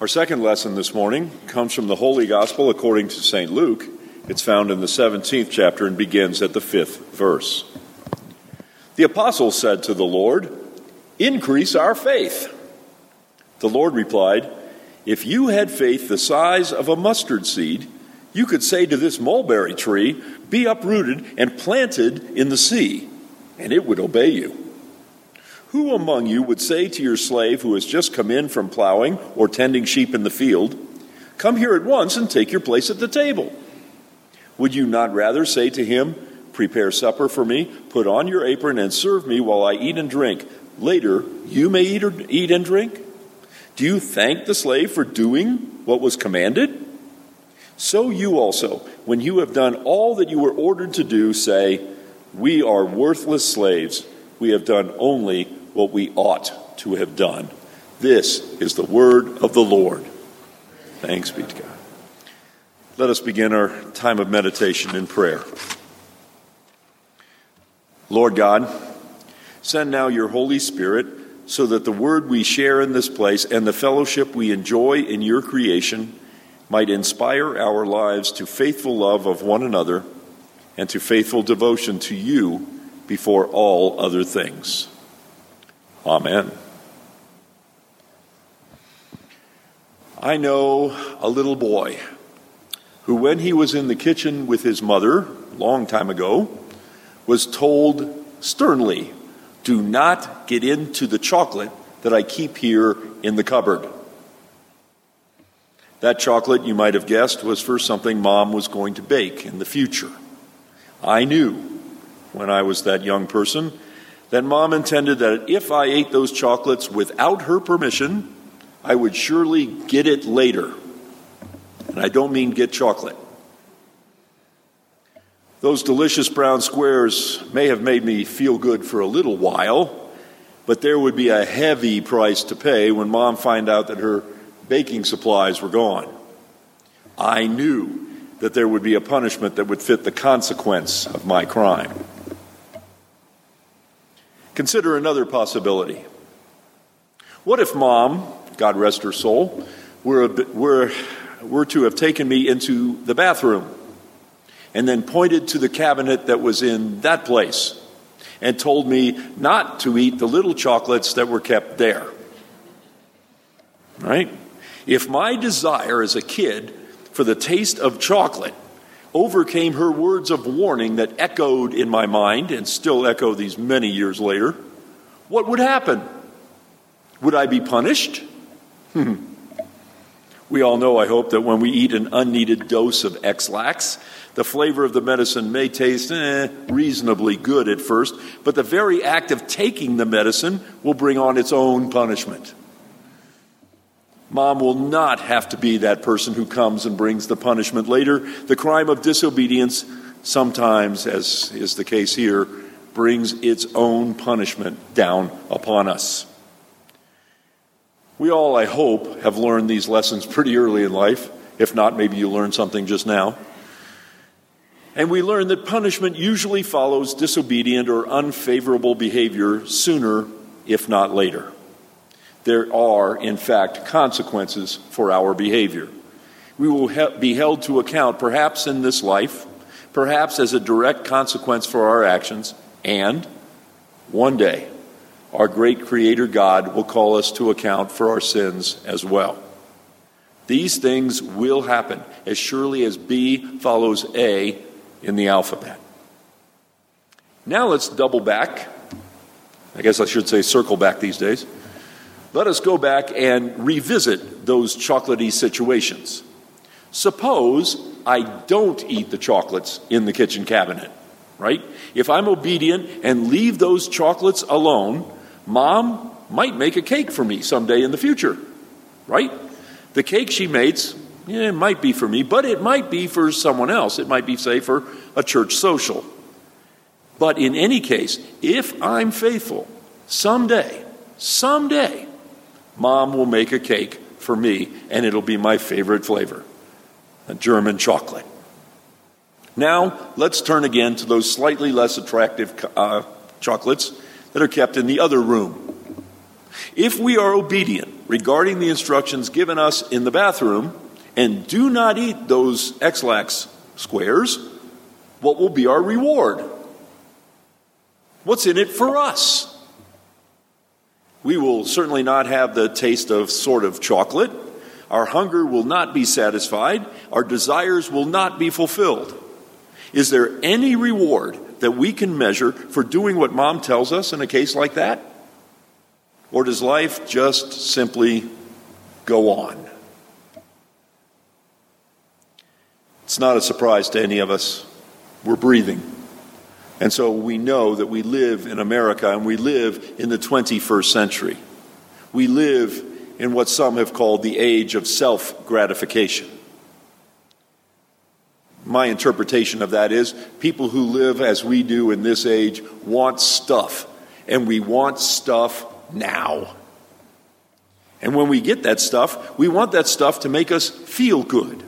Our second lesson this morning comes from the Holy Gospel according to St. Luke. It's found in the 17th chapter and begins at the fifth verse. The apostles said to the Lord, Increase our faith. The Lord replied, If you had faith the size of a mustard seed, you could say to this mulberry tree, Be uprooted and planted in the sea, and it would obey you. Who among you would say to your slave who has just come in from plowing or tending sheep in the field, Come here at once and take your place at the table? Would you not rather say to him, Prepare supper for me, put on your apron, and serve me while I eat and drink? Later, you may eat, or, eat and drink? Do you thank the slave for doing what was commanded? So you also, when you have done all that you were ordered to do, say, We are worthless slaves. We have done only what we ought to have done. This is the word of the Lord. Thanks be to God. Let us begin our time of meditation in prayer. Lord God, send now your Holy Spirit so that the word we share in this place and the fellowship we enjoy in your creation might inspire our lives to faithful love of one another and to faithful devotion to you before all other things. Amen. I know a little boy who, when he was in the kitchen with his mother, long time ago, was told sternly, Do not get into the chocolate that I keep here in the cupboard. That chocolate, you might have guessed, was for something mom was going to bake in the future. I knew when I was that young person that mom intended that if I ate those chocolates without her permission, I would surely get it later. And I don't mean get chocolate. Those delicious brown squares may have made me feel good for a little while, but there would be a heavy price to pay when mom found out that her baking supplies were gone. I knew that there would be a punishment that would fit the consequence of my crime. Consider another possibility. What if mom, God rest her soul, were, were, were to have taken me into the bathroom and then pointed to the cabinet that was in that place and told me not to eat the little chocolates that were kept there? Right? If my desire as a kid for the taste of chocolate overcame her words of warning that echoed in my mind and still echo these many years later, what would happen? Would I be punished? we all know, I hope, that when we eat an unneeded dose of Ex-Lax, the flavor of the medicine may taste eh, reasonably good at first, but the very act of taking the medicine will bring on its own punishment. Mom will not have to be that person who comes and brings the punishment later. The crime of disobedience, sometimes, as is the case here, brings its own punishment down upon us. We all, I hope, have learned these lessons pretty early in life. If not, maybe you learned something just now. And we learn that punishment usually follows disobedient or unfavorable behavior sooner, if not later there are, in fact, consequences for our behavior. We will he- be held to account, perhaps in this life, perhaps as a direct consequence for our actions, and one day, our great Creator God will call us to account for our sins as well. These things will happen as surely as B follows A in the alphabet. Now let's double back. I guess I should say circle back these days let us go back and revisit those chocolaty situations. Suppose I don't eat the chocolates in the kitchen cabinet, right? If I'm obedient and leave those chocolates alone, mom might make a cake for me someday in the future, right? The cake she makes, yeah, it might be for me, but it might be for someone else. It might be, say, for a church social. But in any case, if I'm faithful, someday, someday, Mom will make a cake for me, and it'll be my favorite flavor a German chocolate. Now, let's turn again to those slightly less attractive uh, chocolates that are kept in the other room. If we are obedient regarding the instructions given us in the bathroom and do not eat those Ex-Lax squares, what will be our reward? What's in it for us? We will certainly not have the taste of sort of chocolate. Our hunger will not be satisfied. Our desires will not be fulfilled. Is there any reward that we can measure for doing what mom tells us in a case like that? Or does life just simply go on? It's not a surprise to any of us. We're breathing. And so we know that we live in America and we live in the 21st century. We live in what some have called the age of self gratification. My interpretation of that is people who live as we do in this age want stuff, and we want stuff now. And when we get that stuff, we want that stuff to make us feel good.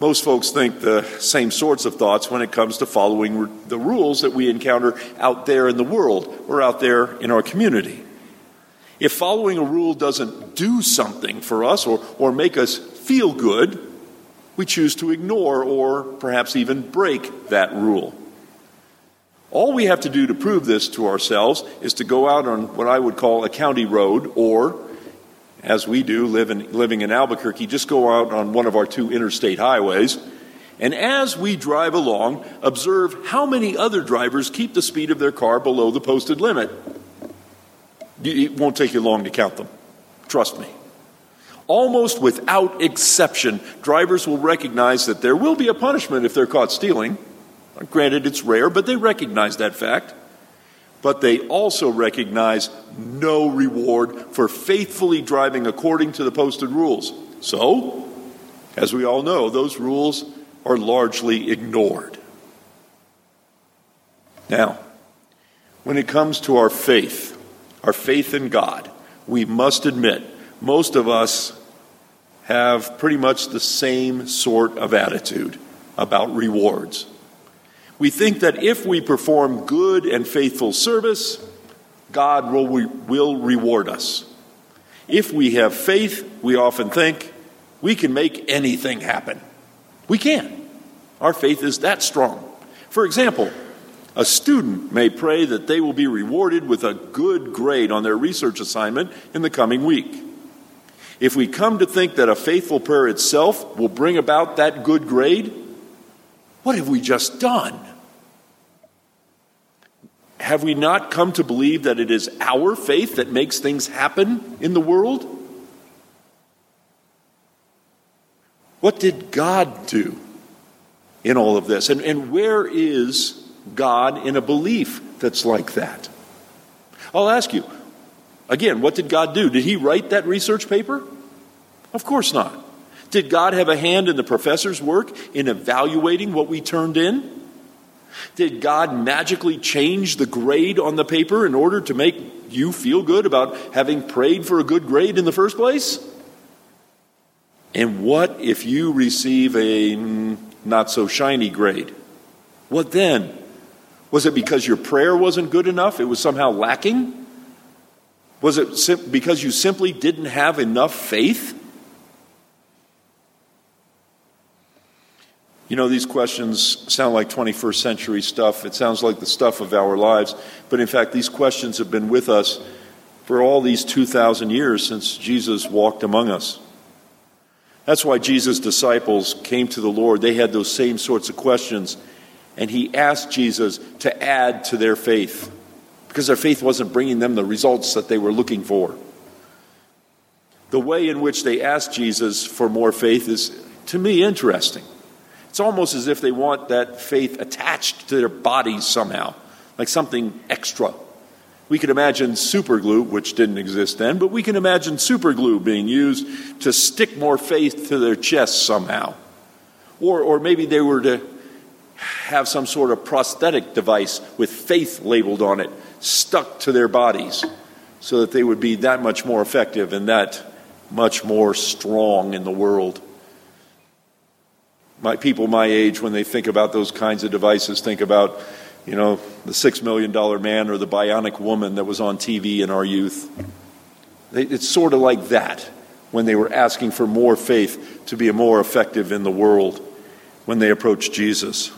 Most folks think the same sorts of thoughts when it comes to following the rules that we encounter out there in the world or out there in our community. If following a rule doesn't do something for us or, or make us feel good, we choose to ignore or perhaps even break that rule. All we have to do to prove this to ourselves is to go out on what I would call a county road, or, as we do living in Albuquerque, just go out on one of our two interstate highways. And as we drive along, observe how many other drivers keep the speed of their car below the posted limit. It won't take you long to count them. Trust me. Almost without exception, drivers will recognize that there will be a punishment if they're caught stealing. Granted, it's rare, but they recognize that fact. But they also recognize no reward for faithfully driving according to the posted rules. So, as we all know, those rules are largely ignored. Now, when it comes to our faith, our faith in God, we must admit most of us have pretty much the same sort of attitude about rewards. We think that if we perform good and faithful service, God will, will reward us. If we have faith, we often think we can make anything happen. We can. Our faith is that strong. For example, a student may pray that they will be rewarded with a good grade on their research assignment in the coming week. If we come to think that a faithful prayer itself will bring about that good grade, what have we just done? Have we not come to believe that it is our faith that makes things happen in the world? What did God do in all of this? And, and where is God in a belief that's like that? I'll ask you again, what did God do? Did He write that research paper? Of course not. Did God have a hand in the professor's work in evaluating what we turned in? Did God magically change the grade on the paper in order to make you feel good about having prayed for a good grade in the first place? And what if you receive a not so shiny grade? What then? Was it because your prayer wasn't good enough? It was somehow lacking? Was it because you simply didn't have enough faith? You know, these questions sound like 21st century stuff. It sounds like the stuff of our lives. But in fact, these questions have been with us for all these 2,000 years since Jesus walked among us. That's why Jesus' disciples came to the Lord. They had those same sorts of questions and he asked Jesus to add to their faith because their faith wasn't bringing them the results that they were looking for. The way in which they asked Jesus for more faith is, to me, interesting. It's almost as if they want that faith attached to their bodies somehow, like something extra. We could imagine super glue, which didn't exist then, but we can imagine super glue being used to stick more faith to their chests somehow. Or, or maybe they were to have some sort of prosthetic device with faith labeled on it stuck to their bodies so that they would be that much more effective and that much more strong in the world. My people my age when they think about those kinds of devices think about You know, the six million dollar man or the bionic woman that was on TV in our youth. It's sort of like that when they were asking for more faith to be more effective in the world when they approached Jesus.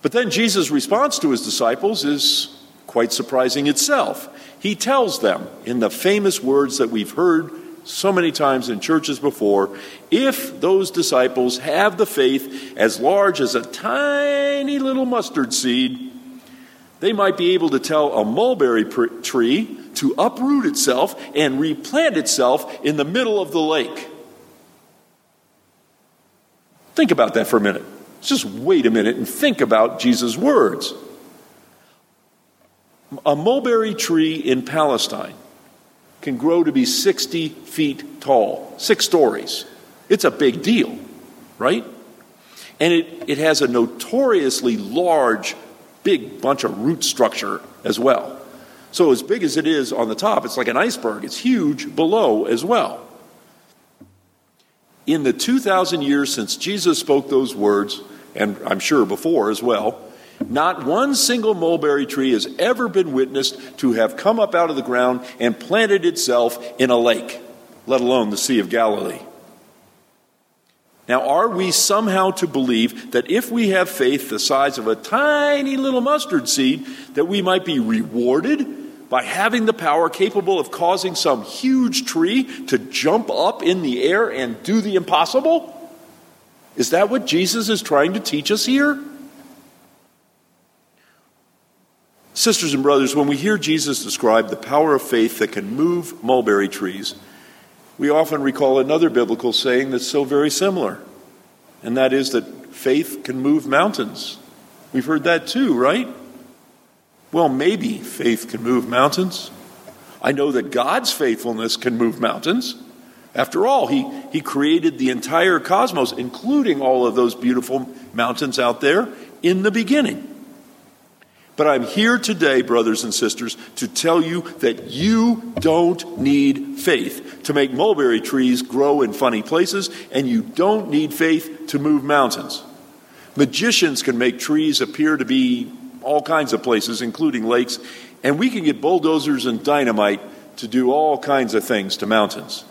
But then Jesus' response to his disciples is quite surprising itself. He tells them, in the famous words that we've heard so many times in churches before, if those disciples have the faith as large as a tiny little mustard seed, they might be able to tell a mulberry tree to uproot itself and replant itself in the middle of the lake. Think about that for a minute. Just wait a minute and think about Jesus' words. A mulberry tree in Palestine can grow to be 60 feet tall, six stories. It's a big deal, right? And it, it has a notoriously large, big bunch of root structure as well. So, as big as it is on the top, it's like an iceberg. It's huge below as well. In the 2,000 years since Jesus spoke those words, and I'm sure before as well, not one single mulberry tree has ever been witnessed to have come up out of the ground and planted itself in a lake, let alone the Sea of Galilee. Now, are we somehow to believe that if we have faith the size of a tiny little mustard seed, that we might be rewarded by having the power capable of causing some huge tree to jump up in the air and do the impossible? Is that what Jesus is trying to teach us here? Sisters and brothers, when we hear Jesus describe the power of faith that can move mulberry trees, we often recall another biblical saying that's so very similar, and that is that faith can move mountains. We've heard that too, right? Well, maybe faith can move mountains. I know that God's faithfulness can move mountains. After all, he, he created the entire cosmos, including all of those beautiful mountains out there, in the beginning. But I'm here today, brothers and sisters, to tell you that you don't need faith to make mulberry trees grow in funny places, and you don't need faith to move mountains. Magicians can make trees appear to be all kinds of places, including lakes, and we can get bulldozers and dynamite to do all kinds of things to mountains.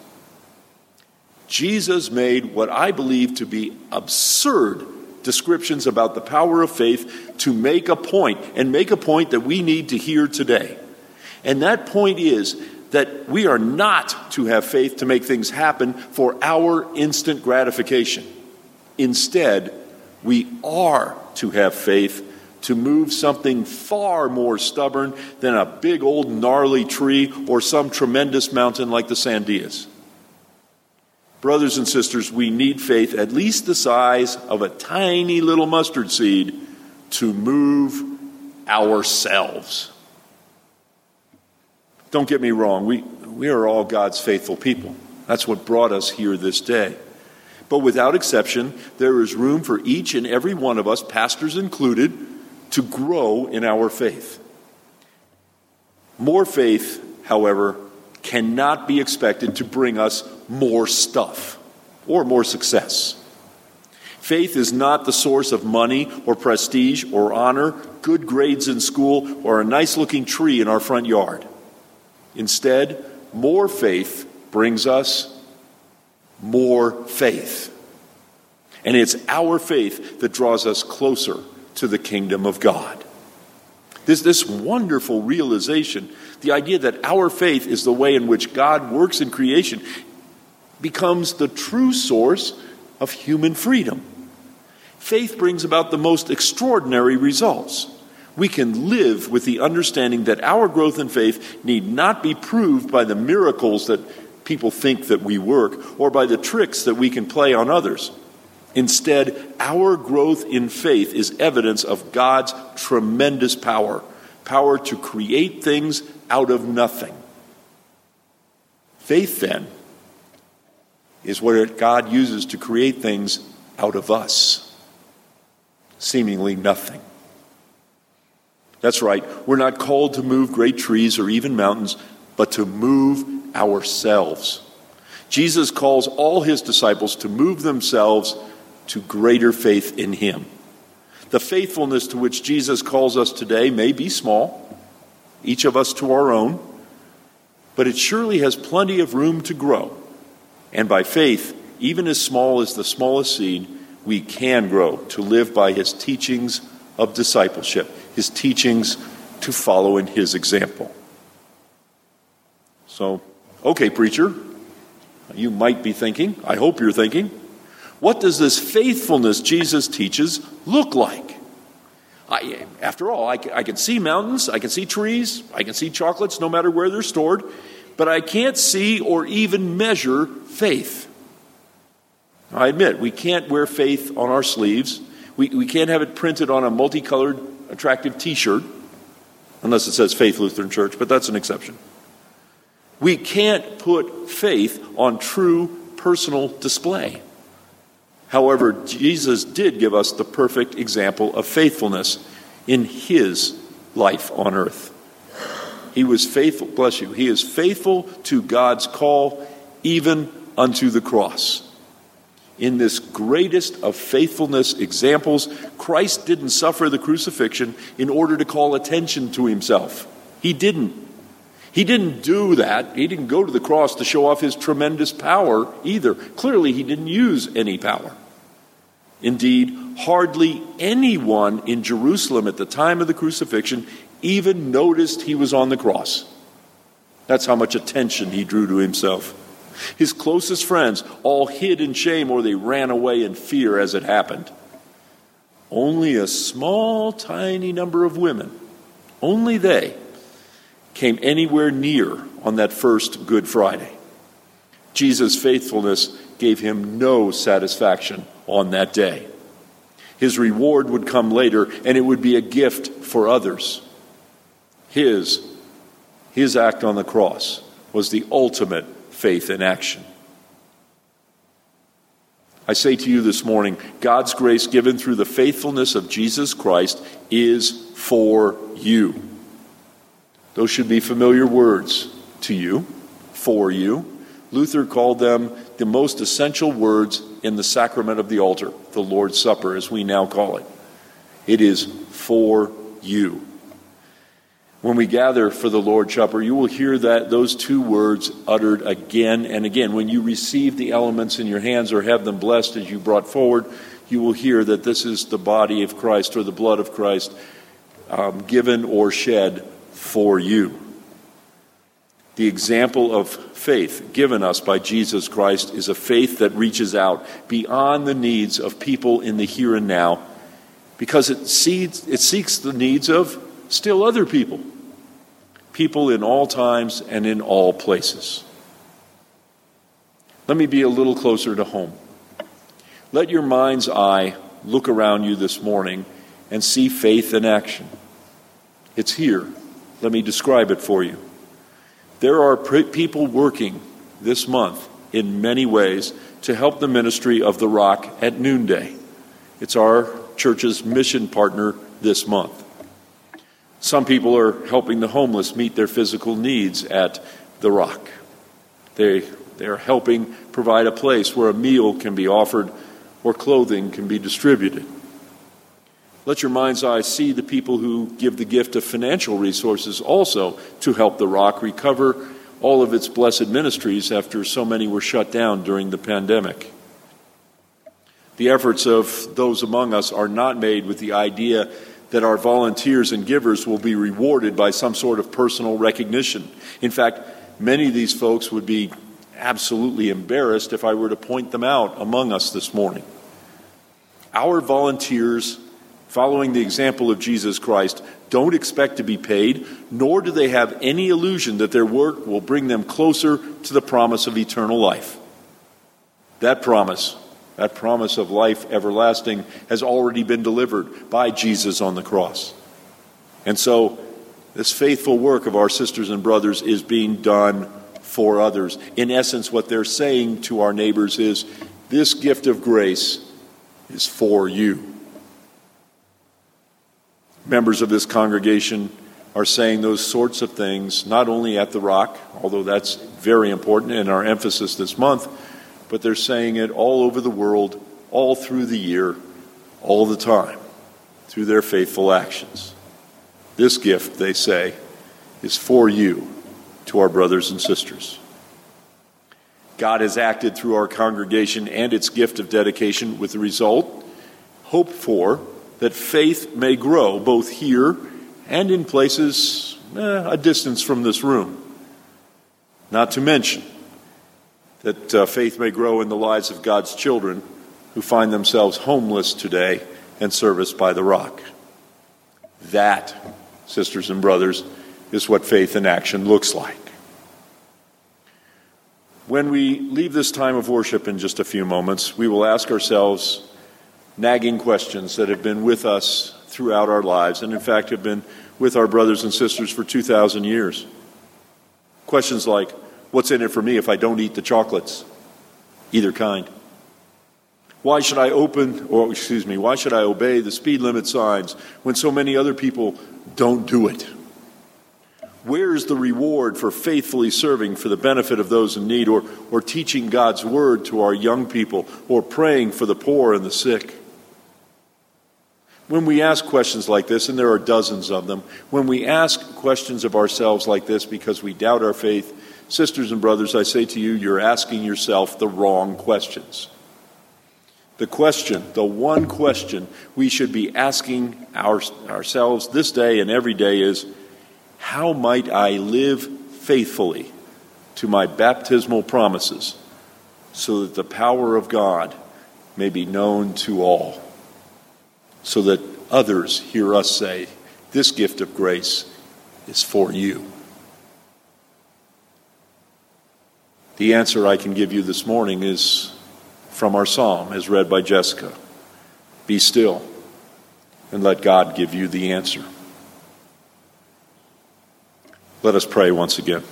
Jesus made what I believe to be absurd descriptions about the power of faith to make a point, and make a point that we need to hear today. And that point is that we are not to have faith to make things happen for our instant gratification. Instead, we are to have faith to move something far more stubborn than a big old gnarly tree or some tremendous mountain like the Sandias. Brothers and sisters, we need faith at least the size of a tiny little mustard seed to move ourselves. Don't get me wrong, we, we are all God's faithful people. That's what brought us here this day. But without exception, there is room for each and every one of us, pastors included, to grow in our faith. More faith, however, cannot be expected to bring us more stuff or more success. Faith is not the source of money or prestige or honor, good grades in school, or a nice looking tree in our front yard. Instead, more faith brings us more faith. And it's our faith that draws us closer to the kingdom of God. This, this wonderful realization, the idea that our faith is the way in which God works in creation, becomes the true source of human freedom. Faith brings about the most extraordinary results. We can live with the understanding that our growth in faith need not be proved by the miracles that people think that we work or by the tricks that we can play on others. Instead, our growth in faith is evidence of God's tremendous power power to create things out of nothing. Faith, then, is what God uses to create things out of us, seemingly nothing. That's right, we're not called to move great trees or even mountains, but to move ourselves. Jesus calls all his disciples to move themselves to greater faith in him. The faithfulness to which Jesus calls us today may be small, each of us to our own, but it surely has plenty of room to grow. And by faith, even as small as the smallest seed, we can grow to live by his teachings of discipleship, his teachings to follow in his example. So, okay, preacher, you might be thinking, I hope you're thinking, what does this faithfulness Jesus teaches look like? I, after all, I, I can see mountains, I can see trees, I can see chocolates no matter where they're stored, but I can't see or even measure faith. I admit, we can't wear faith on our sleeves. We, we can't have it printed on a multicolored, attractive t shirt, unless it says Faith Lutheran Church, but that's an exception. We can't put faith on true personal display. However, Jesus did give us the perfect example of faithfulness in his life on earth. He was faithful, bless you, he is faithful to God's call even unto the cross. In this greatest of faithfulness examples, Christ didn't suffer the crucifixion in order to call attention to himself. He didn't. He didn't do that. He didn't go to the cross to show off his tremendous power either. Clearly, he didn't use any power. Indeed, hardly anyone in Jerusalem at the time of the crucifixion even noticed he was on the cross. That's how much attention he drew to himself. His closest friends all hid in shame or they ran away in fear as it happened. Only a small, tiny number of women, only they, came anywhere near on that first Good Friday. Jesus' faithfulness gave him no satisfaction on that day. His reward would come later, and it would be a gift for others. His, his act on the cross was the ultimate faith in action. I say to you this morning God's grace given through the faithfulness of Jesus Christ is for you. Those should be familiar words to you, for you. Luther called them the most essential words in the sacrament of the altar, the Lord's Supper, as we now call it. It is for you. When we gather for the Lord's Supper, you will hear that those two words uttered again and again. When you receive the elements in your hands or have them blessed as you brought forward, you will hear that this is the body of Christ or the blood of Christ um, given or shed for you. The example of faith given us by Jesus Christ is a faith that reaches out beyond the needs of people in the here and now because it, seeds, it seeks the needs of still other people, people in all times and in all places. Let me be a little closer to home. Let your mind's eye look around you this morning and see faith in action. It's here. Let me describe it for you. There are people working this month in many ways to help the ministry of the Rock at noonday. It's our church's mission partner this month. Some people are helping the homeless meet their physical needs at the Rock. They, they are helping provide a place where a meal can be offered or clothing can be distributed. Let your mind's eye see the people who give the gift of financial resources also to help the Rock recover all of its blessed ministries after so many were shut down during the pandemic. The efforts of those among us are not made with the idea that our volunteers and givers will be rewarded by some sort of personal recognition. In fact, many of these folks would be absolutely embarrassed if I were to point them out among us this morning. Our volunteers following the example of Jesus Christ, don't expect to be paid, nor do they have any illusion that their work will bring them closer to the promise of eternal life. That promise, that promise of life everlasting, has already been delivered by Jesus on the cross. And so, this faithful work of our sisters and brothers is being done for others. In essence, what they're saying to our neighbors is this gift of grace is for you members of this congregation are saying those sorts of things, not only at the Rock, although that's very important in our emphasis this month, but they're saying it all over the world, all through the year, all the time. through their faithful actions. This gift, they say, is for you to our brothers and sisters. God has acted through our congregation and its gift of dedication with the result, hope for, that faith may grow both here and in places eh, a distance from this room. Not to mention that uh, faith may grow in the lives of God's children who find themselves homeless today and serviced by the rock. That, sisters and brothers, is what faith in action looks like. When we leave this time of worship in just a few moments, we will ask ourselves nagging questions that have been with us throughout our lives, and in fact have been with our brothers and sisters for 2,000 years. Questions like, What's in it for me if I don't eat the chocolates? Either kind. Why should I open, or excuse me, why should I obey the speed limit signs when so many other people don't do it? Where is the reward for faithfully serving for the benefit of those in need, or, or teaching God's word to our young people, or praying for the poor and the sick? When we ask questions like this, and there are dozens of them, when we ask questions of ourselves like this because we doubt our faith, sisters and brothers, I say to you, you're asking yourself the wrong questions. The question, the one question we should be asking our, ourselves this day and every day is how might I live faithfully to my baptismal promises so that the power of God may be known to all? So that others hear us say, This gift of grace is for you. The answer I can give you this morning is from our psalm, as read by Jessica Be still and let God give you the answer. Let us pray once again.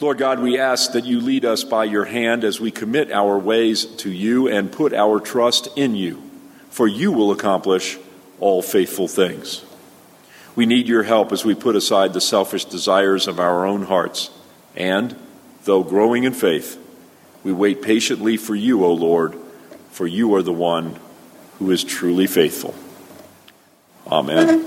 Lord God, we ask that you lead us by your hand as we commit our ways to you and put our trust in you, for you will accomplish all faithful things. We need your help as we put aside the selfish desires of our own hearts, and, though growing in faith, we wait patiently for you, O Lord, for you are the one who is truly faithful. Amen.